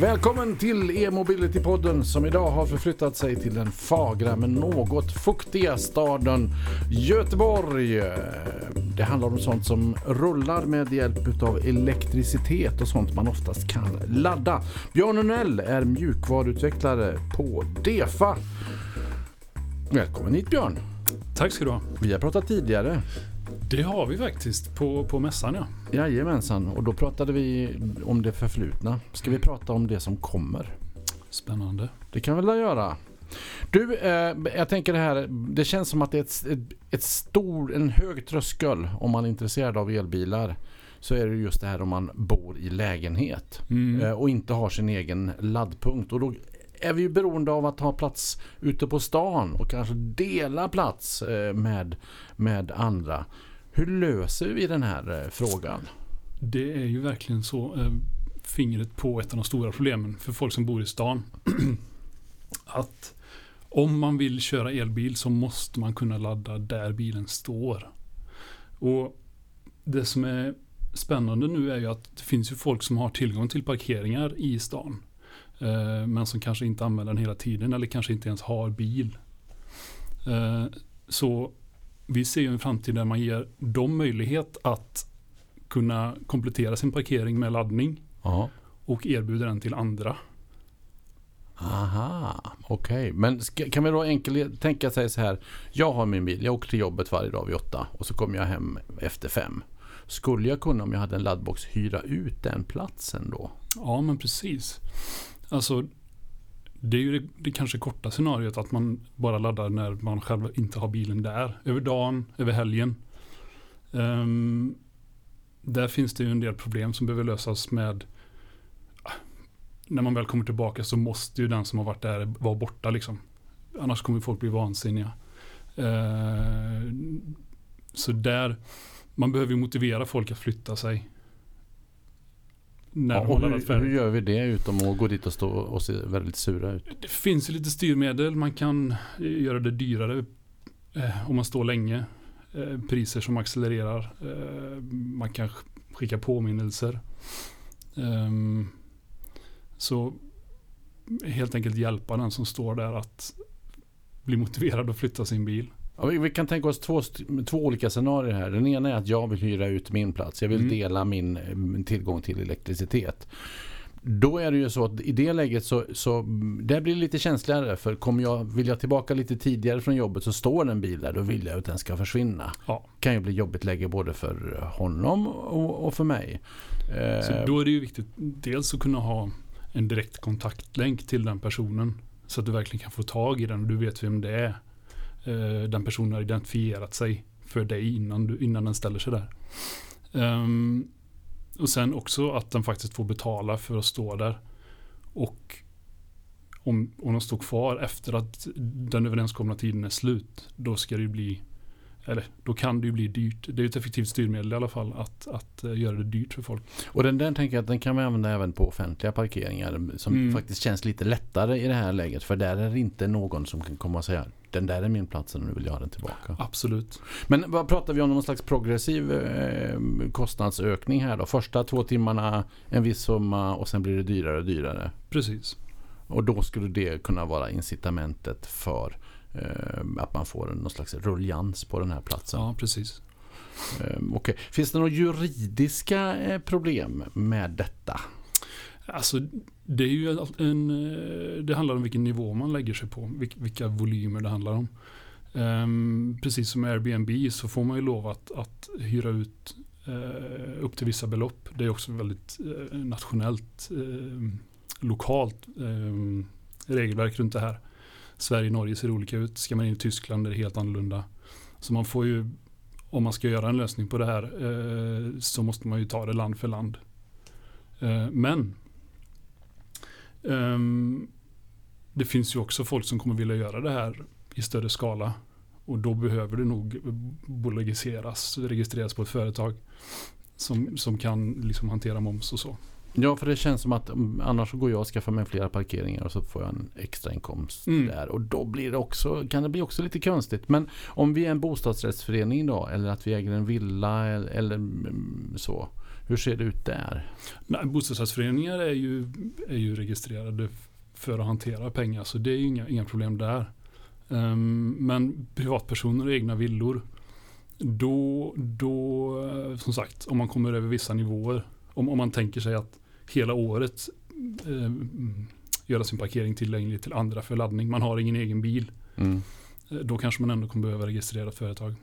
Välkommen till e-mobility-podden som idag har förflyttat sig till den fagra men något fuktiga staden Göteborg. Det handlar om sånt som rullar med hjälp av elektricitet och sånt man oftast kan ladda. Björn Unell är mjukvaruutvecklare på DEFA. Välkommen hit Björn. Tack ska du ha. Vi har pratat tidigare. Det har vi faktiskt på, på mässan ja. Jajamensan, och då pratade vi om det förflutna. Ska vi prata om det som kommer? Spännande. Det kan vi väl göra. Du, eh, jag tänker det här. Det känns som att det är ett, ett, ett stor, en hög tröskel om man är intresserad av elbilar. Så är det just det här om man bor i lägenhet Mm. eh, och inte har sin egen laddpunkt. Och då är vi ju beroende av att ha plats ute på stan och kanske dela plats eh, med, med andra. Hur löser vi den här eh, frågan? Det är ju verkligen så eh, fingret på ett av de stora problemen för folk som bor i stan. att om man vill köra elbil så måste man kunna ladda där bilen står. Och det som är spännande nu är ju att det finns ju folk som har tillgång till parkeringar i stan. Eh, men som kanske inte använder den hela tiden eller kanske inte ens har bil. Eh, så vi ser ju en framtid där man ger dem möjlighet att kunna komplettera sin parkering med laddning Ja. och erbjuda den till andra. Aha, okej. Men ska, kan vi då enkelt tänka sig så här. Jag har min bil, jag åker till jobbet varje dag vid åtta och så kommer jag hem efter fem. Skulle jag kunna om jag hade en laddbox hyra ut den platsen då? Ja, men precis. Alltså, det är ju det, det kanske korta scenariot att man bara laddar när man själv inte har bilen där. Över dagen, över helgen. Um, där finns det ju en del problem som behöver lösas med ah, när man väl kommer tillbaka så måste ju den som har varit där vara borta liksom. Annars kommer folk bli vansinniga. Eh, så där, man behöver ju motivera folk att flytta sig. När Ja, och hur, hur gör vi det utom att gå dit och stå och se väldigt sura ut? Det finns ju lite styrmedel. Man kan eh, göra det dyrare eh, om man står länge. Eh, priser som accelererar. Eh, man kan sk- skicka påminnelser. Ehm, så helt enkelt hjälpa den som står där att bli motiverad att flytta sin bil. Ja, vi, vi kan tänka oss två, två olika scenarier här. Den ena är att jag vill hyra ut min plats. Jag vill Mm. dela min, min tillgång till elektricitet. Då är det ju så att i det läget så, så det blir lite känsligare för kommer jag, vill jag tillbaka lite tidigare från jobbet så står det en bil där då vill jag att den ska försvinna. Ja. kan ju bli jobbigt läge både för honom och, och för mig. Eh, Så då är det ju viktigt dels att kunna ha en direkt kontaktlänk till den personen. Så att du verkligen kan få tag i den och du vet vem det är. Eh, Den personen har identifierat sig för dig innan, du, innan den ställer sig där. Ehm, och sen också att den faktiskt får betala för att stå där. Och om, om de står kvar efter att den överenskomna tiden är slut, då ska det bli eller då kan det ju bli dyrt. Det är ett effektivt styrmedel i alla fall att, att eh, göra det dyrt för folk. Och den där tänker jag att den kan man använda även på offentliga parkeringar som Mm. faktiskt känns lite lättare i det här läget. För där är det inte någon som kan komma och säga den där är min plats och nu vill jag ha den tillbaka. Absolut. Men vad pratar vi om? Någon slags progressiv eh, kostnadsökning här då? Första två timmarna en viss summa och sen blir det dyrare och dyrare. Precis. Och då skulle det kunna vara incitamentet för eh, att man får någon slags rullians på den här platsen. Ja, precis. Eh. Finns det några juridiska eh, problem med detta? Alltså, det är ju en, eh, det handlar om vilken nivå man lägger sig på, vilka volymer det handlar om. Ehm, precis som Airbnb så får man ju lov att, att hyra ut eh, upp till vissa belopp. Det är också väldigt eh, nationellt, ehm, lokalt ehm, regelverk runt det här. Sverige och Norge ser olika ut. Ska man in i Tyskland är det helt annorlunda. Så man får ju, om man ska göra en lösning på det här, så måste man ju ta det land för land. Men det finns ju också folk som kommer vilja göra det här i större skala. Och då behöver det nog bolagiseras, registreras på ett företag som, som kan liksom hantera moms och så. Ja, för det känns som att mm, annars så går jag och skaffar mig flera parkeringar och så får jag en extra inkomst Mm. där. Och då blir det också, kan det bli också lite konstigt. Men om vi är en bostadsrättsförening då, eller att vi äger en villa eller, eller mm, så. Hur ser det ut där? Nej, bostadsrättsföreningar är ju, är ju registrerade för att hantera pengar så det är ju inga, inga problem där. Ehm, men privatpersoner och egna villor då, då, eh, som sagt, om man kommer över vissa nivåer. Om, om man tänker sig att hela året eh, göra sin parkering tillgänglig till andra för laddning. Man har ingen egen bil. Mm. eh, Då kanske man ändå kommer behöva registrera företag.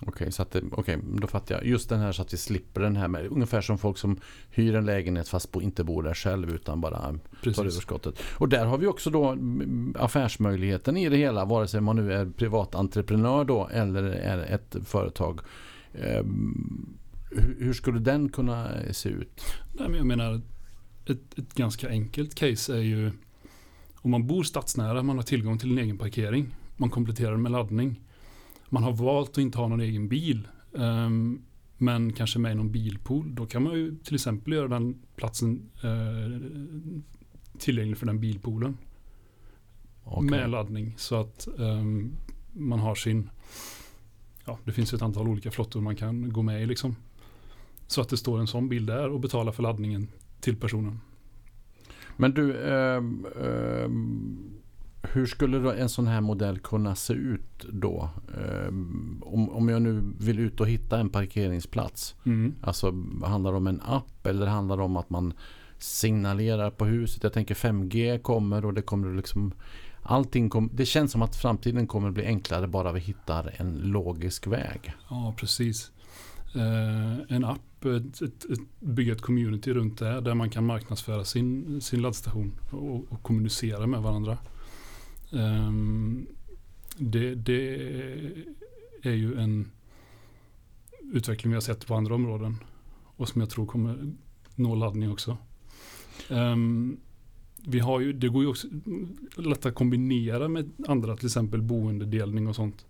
Okej, så att okej, då fattar jag. Just den här så att vi slipper den här med ungefär som folk som hyr en lägenhet fast inte bor där själv utan bara tar Precis. överskottet. Och där har vi också då mm, affärsmöjligheten i det hela, vare sig man nu är privat entreprenör då eller är ett företag. Ehm, hur, hur skulle den kunna se ut? Nej, men jag menar, ett, ett ganska enkelt case är ju om man bor stadsnära, man har tillgång till en egen parkering, man kompletterar med laddning. Man har valt att inte ha någon egen bil, ehm, men kanske med i någon bilpool. Då kan man ju till exempel göra den platsen eh, tillgänglig för den bilpoolen Okej. med laddning. Så att ehm, man har sin, ja det finns ett antal olika flottor man kan gå med i liksom. Så att det står en sån bil där och betala för laddningen till personen. Men du, ehm, ehm, hur skulle en sån här modell kunna se ut då? Ehm, om, om jag nu vill ut och hitta en parkeringsplats. Mm. Alltså handlar det om en app eller handlar det om att man signalerar på huset? Jag tänker 5G kommer och det kommer liksom Allting kom, det känns som att framtiden kommer bli enklare bara vi hittar en logisk väg. Ja, precis. Eh, en app, ett, ett, ett, bygga ett community runt det där man kan marknadsföra sin, sin laddstation och, och kommunicera med varandra. Um, det, det är ju en utveckling vi har sett på andra områden och som jag tror kommer nå laddning också. Um, vi har ju, det går ju också lätt att kombinera med andra, till exempel boendedelning och sånt.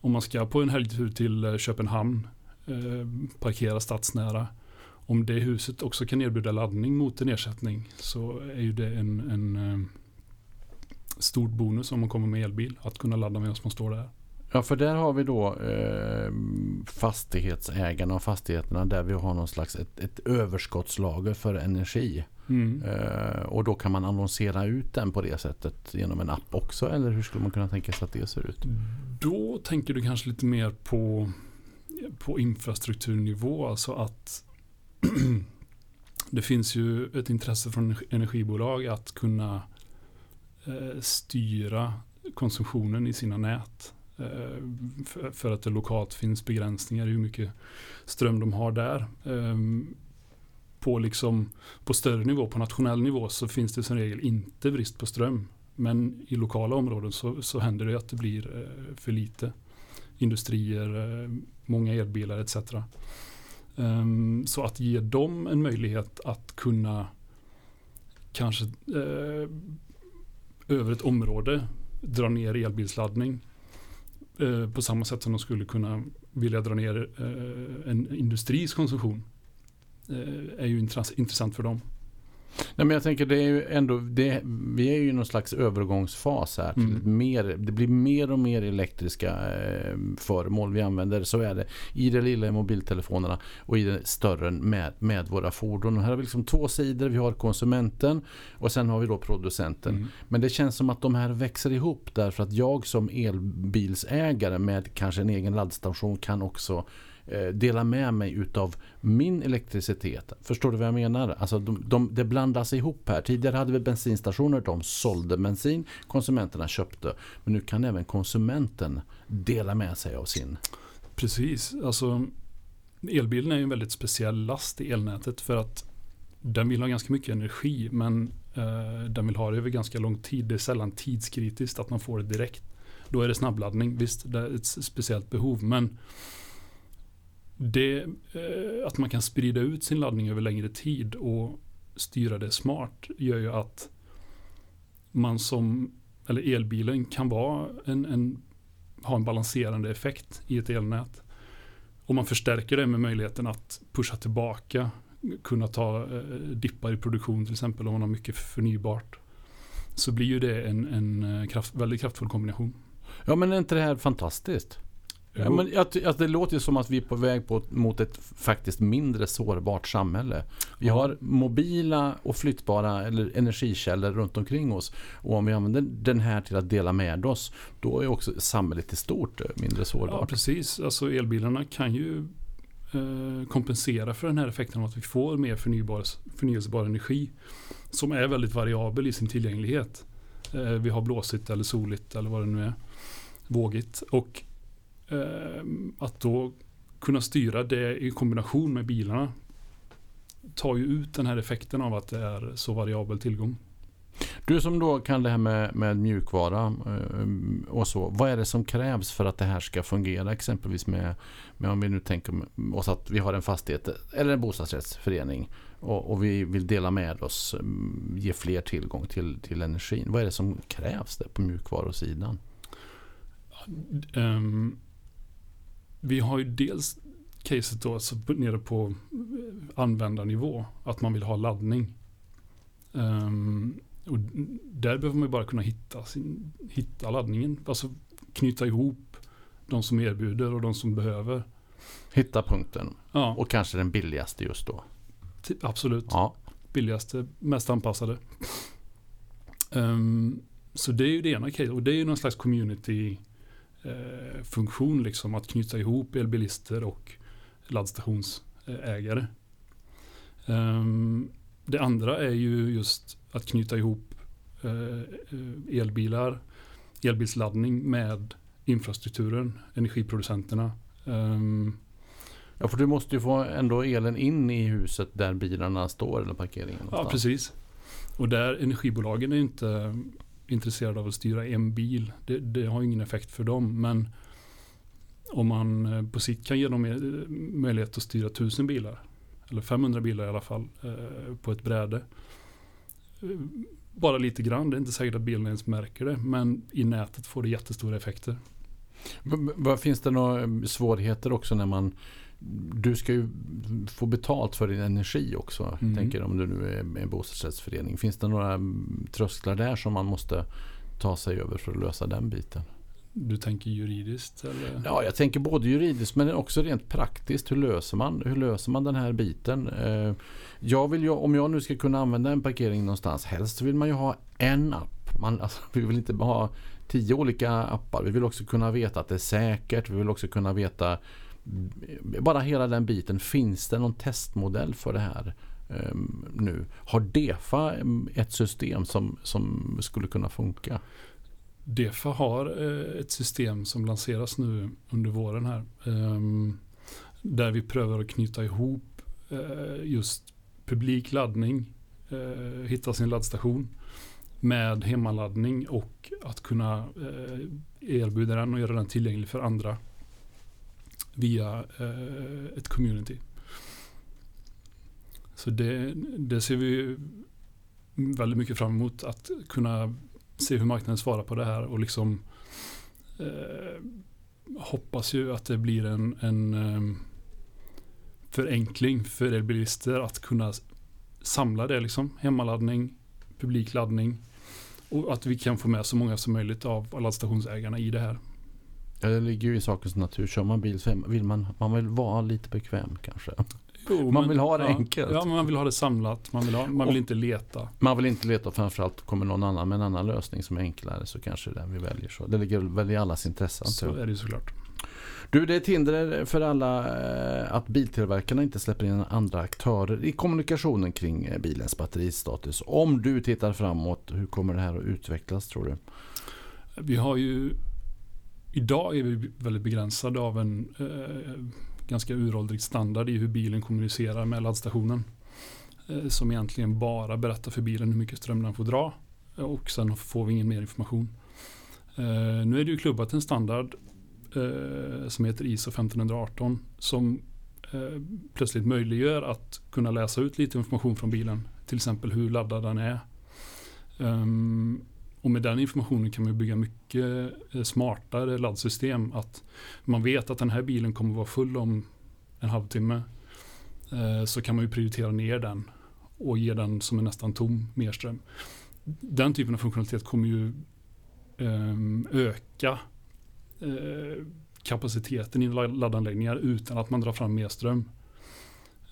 Om man ska på en helgtur till eh, Köpenhamn, eh, parkera stadsnära. Om det huset också kan erbjuda laddning mot en ersättning så är ju det en, en eh, stor bonus om man kommer med elbil. Att kunna ladda medan man står där. Ja, för där har vi då eh, fastighetsägarna och fastigheterna där vi har någon slags ett, ett överskottslager för energi. Mm. Eh, och då kan man annonsera ut den på det sättet genom en app också. Eller hur skulle man kunna tänka sig att det ser ut? Då tänker du kanske lite mer på, på infrastrukturnivå. Alltså att det finns ju ett intresse från energibolag att kunna Eh, styra konsumtionen i sina nät. Eh, för, att det lokalt finns begränsningar i hur mycket ström de har där. Ehm, på, liksom, på större nivå, på nationell nivå, så finns det som regel inte brist på ström. Men i lokala områden så, så händer det att det blir eh, för lite. Industrier, många elbilar etc. Ehm, så att ge dem en möjlighet att kunna kanske eh, över ett område dra ner elbilsladdning eh, på samma sätt som de skulle kunna vilja dra ner eh, en industris konsumtion eh, är ju intress- intressant för dem. Nej, men jag tänker det är ju ändå, det, vi är ju i någon slags övergångsfas här. Mm. mer, det blir mer och mer elektriska eh, föremål vi använder. Så är det i det lilla i mobiltelefonerna och i det större med, med våra fordon. Och här har vi liksom två sidor. Vi har konsumenten och sen har vi då producenten. Mm. Men det känns som att de här växer ihop därför att jag som elbilsägare med kanske en egen laddstation kan också Eh, dela med mig utav min elektricitet. Förstår du vad jag menar? Alltså de, de, det blandas ihop här. Tidigare hade vi bensinstationer, de sålde bensin, konsumenterna köpte. Men nu kan även konsumenten dela med sig av sin. Precis, alltså elbilen är ju en väldigt speciell last i elnätet för att den vill ha ganska mycket energi men eh, den vill ha det över ganska lång tid. Det är sällan tidskritiskt att man får det direkt. Då är det snabbladdning, visst det är ett speciellt behov men det, eh, att man kan sprida ut sin laddning över längre tid och styra det smart gör ju att man som, eller elbilen kan vara en, en ha en balanserande effekt i ett elnät. Och man förstärker det med möjligheten att pusha tillbaka kunna ta eh, dippar i produktion till exempel om man har mycket förnybart. Så blir ju det en, en eh, kraft, väldigt kraftfull kombination. Ja men är inte det här fantastiskt? Ja, men att, att det låter ju som att vi är på väg på, mot ett faktiskt mindre sårbart samhälle. Vi Ja. har mobila och flyttbara eller energikällor runt omkring oss. Och om vi använder den här till att dela med oss, då är också samhället i stort eh, mindre Ja, sårbart. precis. Alltså elbilarna kan ju eh, kompensera för den här effekten av att vi får mer förnybar, förnyelsebar energi. Som är väldigt variabel i sin tillgänglighet. Eh, vi har blåsigt eller soligt eller vad det nu är. Vågigt. Och att då kunna styra det i kombination med bilarna tar ju ut den här effekten av att det är så variabel tillgång. Du som då kan det här med, med mjukvara eh, och så. Vad är det som krävs för att det här ska fungera? Exempelvis med, med om vi nu tänker oss att vi har en fastighet eller en bostadsrättsförening och, och vi vill dela med oss, mm, ge fler tillgång till, till energin. Vad är det som krävs där på mjukvarusidan? Ehm, vi har ju dels caset då alltså nere på eh, användarnivå. Att man vill ha laddning. Ehm, och där behöver man bara kunna hitta, sin, hitta laddningen. Alltså knyta ihop de som erbjuder och de som behöver. Hitta punkten Ja, och kanske den billigaste just då. t- absolut. Ja, Billigaste, mest anpassade. Ehm, så det är ju det ena caset. Och det är ju någon slags community eh, funktion liksom. Att knyta ihop elbilister och laddstationsägare. Ehm, det andra är ju just att knyta ihop eh, elbilar, elbilsladdning med infrastrukturen, energiproducenterna. Ehm, ja för du måste ju få ändå elen in i huset där bilarna står eller parkeringen. Ja, precis. Och där energibolagen är inte intresserade av att styra en bil. Det, det har ingen effekt för dem. Men om man eh, på sikt kan ge dem eh, möjlighet att styra tusen bilar, eller 500 bilar i alla fall, eh, på ett bräde. Bara lite grann, det är inte säkert att bilen ens märker det, men i nätet får det jättestora effekter. Vad Finns det några svårigheter också när man du ska ju få betalt för din energi också. Mm. Tänker om du nu är en bostadsrättsförening. Finns det några trösklar där som man måste ta sig över för att lösa den biten? Du tänker juridiskt eller? Ja, jag tänker både juridiskt men också rent praktiskt. Hur löser man, hur löser man den här biten? Eh, Jag vill ju, om jag nu ska kunna använda en parkering någonstans, helst vill man ju ha en app. Man, alltså, vi vill inte ha tio olika appar. Vi vill också kunna veta att det är säkert. Vi vill också kunna veta bara hela den biten. Finns det någon testmodell för det här eh, nu? Har DEFA ehm, ett system som, som skulle kunna funka? Defa har eh, ett system som lanseras nu under våren här. Ehm, där vi prövar att knyta ihop eh, just publik laddning, eh, hitta sin laddstation med hemmaladdning och att kunna eh, erbjuda den och göra den tillgänglig för andra via eh, ett community. Så det, det ser vi ju väldigt mycket fram emot att kunna se hur marknaden svarar på det här och liksom eh, hoppas ju att det blir en, en eh, förenkling för elbilister att kunna samla det liksom. Hemmaladdning, publikladdning och att vi kan få med så många som möjligt av laddstationsägarna i det här. Ja, det ligger ju i sakens natur. Kör man bil så vill man, man vill vara lite bekväm kanske. Jo, Man vill ha det ja, enkelt. Ja, men man vill ha det samlat. Man vill, ha, man vill Och- inte leta. Man vill inte leta framförallt kommer någon annan med en annan lösning som är enklare så kanske det är den vi väljer. Så det ligger väl i allas intresse. Så jag. är det såklart. Du, det är ett hinder för alla eh, att biltillverkarna inte släpper in andra aktörer i kommunikationen kring eh, bilens batteristatus. Om du tittar framåt, hur kommer det här att utvecklas tror du? Vi har ju Idag är vi väldigt begränsade av en eh, ganska uråldrig standard i hur bilen kommunicerar med laddstationen. Eh, som egentligen bara berättar för bilen hur mycket ström den får dra. Eh, och sen får vi ingen mer information. Eh, nu är det ju klubbat en standard eh, som heter ISO 1518 som eh, plötsligt möjliggör att kunna läsa ut lite information från bilen. Till exempel hur laddad den är. Ehm, och med den informationen kan man bygga mycket eh, smartare laddsystem. Att man vet att den här bilen kommer vara full om en halvtimme. Eh, så kan man ju prioritera ner den och ge den som är nästan tom mer ström. Den typen av funktionalitet kommer ju eh, öka kapaciteten i laddanläggningar utan att man drar fram mer ström.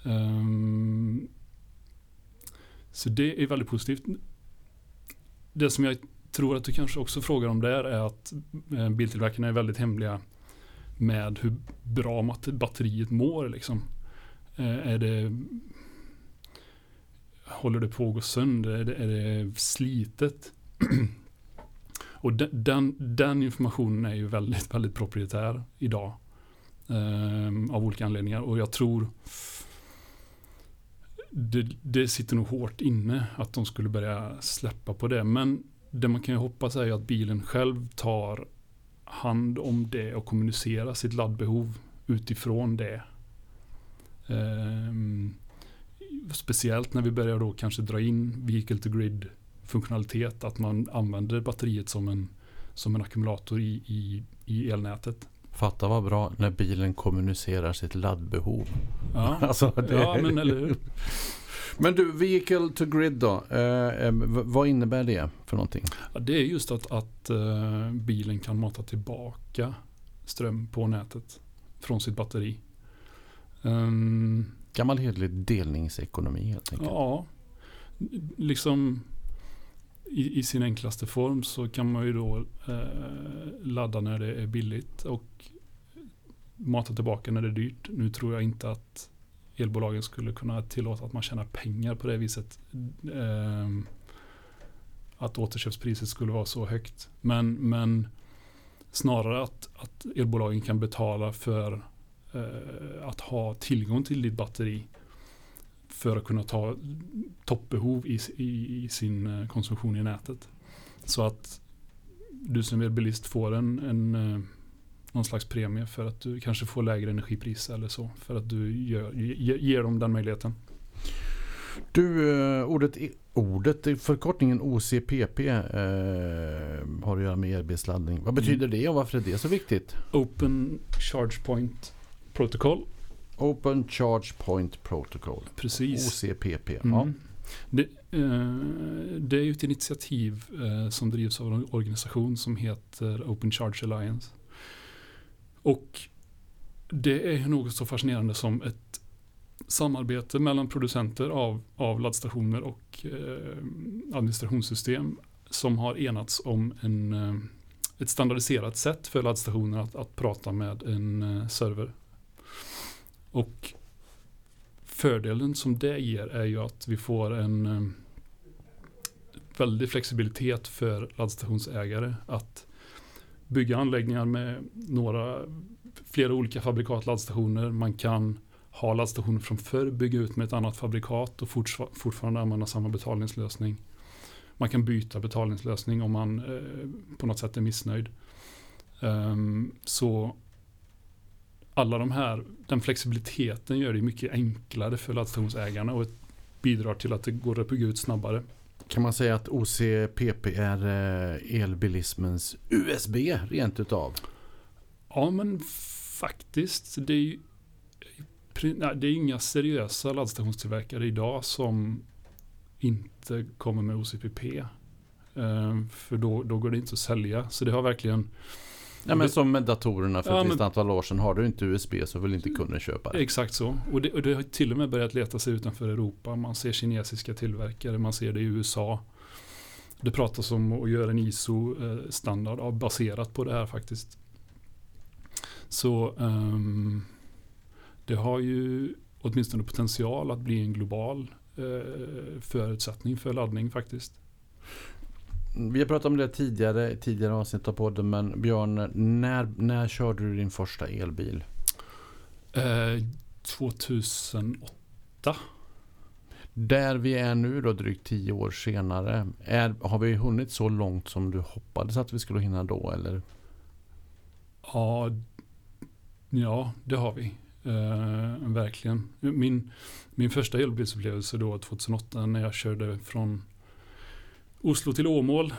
Ehm, så det är väldigt positivt. Det som jag tror att du kanske också frågar om där är att eh, biltillverkarna är väldigt hemliga med hur bra batteriet mår. Liksom. Eh, är det Håller det på att gå sönder? Är det, är det slitet? Och den, den, den, informationen är ju väldigt, väldigt proprietär idag. Eh, av olika anledningar. Och jag tror det, det, sitter nog hårt inne att de skulle börja släppa på det. Men det man kan ju hoppas är att bilen själv tar hand om det och kommunicerar sitt laddbehov utifrån det. Ehm, speciellt när vi börjar då kanske dra in vehicle to grid funktionalitet, att man använder batteriet som en, som en ackumulator i, i, i elnätet. Fatta vad bra när bilen kommunicerar sitt laddbehov. Ja, alltså, det... ja men eller hur. Men du, vehicle to grid då. Eh, eh vad innebär det för någonting? Ja, det är just att, att eh, bilen kan mata tillbaka ström på nätet från sitt batteri. Um, Gammal hedlig delningsekonomi helt enkelt. Ja, liksom i, i, sin enklaste form så kan man ju då eh, ladda när det är billigt och mata tillbaka när det är dyrt. Nu tror jag inte att elbolagen skulle kunna tillåta att man tjänar pengar på det viset. Eh, att återköpspriset skulle vara så högt. Men, men snarare att, att elbolagen kan betala för eh, att ha tillgång till ditt batteri för att kunna ta toppbehov i, i, i, sin eh, konsumtion i nätet. Så att du som elbilist får en, en eh, någon slags premie för att du kanske får lägre energipris eller så. För att du gör, ge, ger dem den möjligheten. Du, eh, ordet, ordet förkortningen OCPP eh, har att göra med elbilsladdning. Vad betyder mm. det och varför är det så viktigt? Open Charge Point Protocol. Open Charge Point Protocol. Precis. OCPP. Mm. Ja. Det, eh, det, är ju ett initiativ eh, som drivs av en organisation som heter Open Charge Alliance. Och det är något så fascinerande som ett samarbete mellan producenter av, av laddstationer och eh, administrationssystem som har enats om en, eh, ett standardiserat sätt för laddstationer att, att prata med en eh, server. Och fördelen som det ger är ju att vi får en eh, väldig flexibilitet för laddstationsägare att bygga anläggningar med några, flera olika fabrikat laddstationer. Man kan ha laddstationer från förr, bygga ut med ett annat fabrikat och fortfarande använda samma betalningslösning. Man kan byta betalningslösning om man eh, på något sätt är missnöjd. Um, så alla de här, den flexibiliteten gör det mycket enklare för laddstationsägarna och bidrar till att det går att bygga ut snabbare. Kan man säga att OCPP är eh, elbilismens USB rent utav? Ja men faktiskt. Det är, det är inga seriösa laddstationstillverkare idag som inte kommer med OCPP. Eh, för då, då går det inte att sälja. Så det har verkligen Ja, men som med datorerna för ja, ett visst antal år sedan. Har du inte USB så vill inte kunden köpa det. Exakt så. Och det, och det har till och med börjat leta sig utanför Europa. Man ser kinesiska tillverkare, man ser det i USA. Det pratas om att göra en ISO-standard baserat på det här faktiskt. Så um, det har ju åtminstone potential att bli en global uh, förutsättning för laddning faktiskt. Vi har pratat om det tidigare, tidigare avsnitt av podden, men Björn, när, när körde du din första elbil? Eh, 2008. Där vi är nu då drygt tio år senare, är, har vi hunnit så långt som du hoppades att vi skulle hinna då eller? Ja, ja det har vi. Eh, verkligen. Min, min första elbilsupplevelse då 2008 när jag körde från Oslo till Åmål.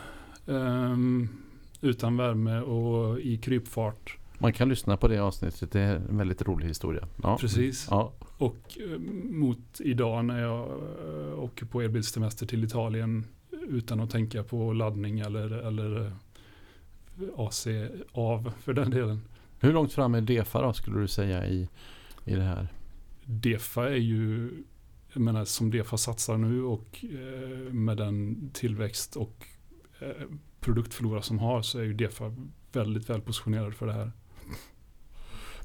Um, utan värme och i krypfart. Man kan lyssna på det avsnittet. Det är en väldigt rolig historia. Ja. Precis. Ja. Och eh, mot idag när jag eh, åker på elbilsemester till Italien utan att tänka på laddning eller, eller eh, AC av för den delen. Hur långt fram är DEFA då skulle du säga i, i det här? Defa är ju, jag menar som Defa satsar nu och eh, med den tillväxt och eh, produktflora som har så är ju Defa väldigt väl positionerad för det här.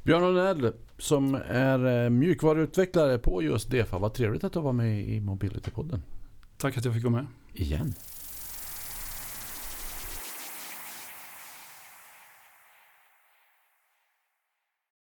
Björn Onell som är eh, mjukvaruutvecklare på just DEFA. Vad trevligt att du var med i Mobility-podden. Tack att jag fick vara med. Igen.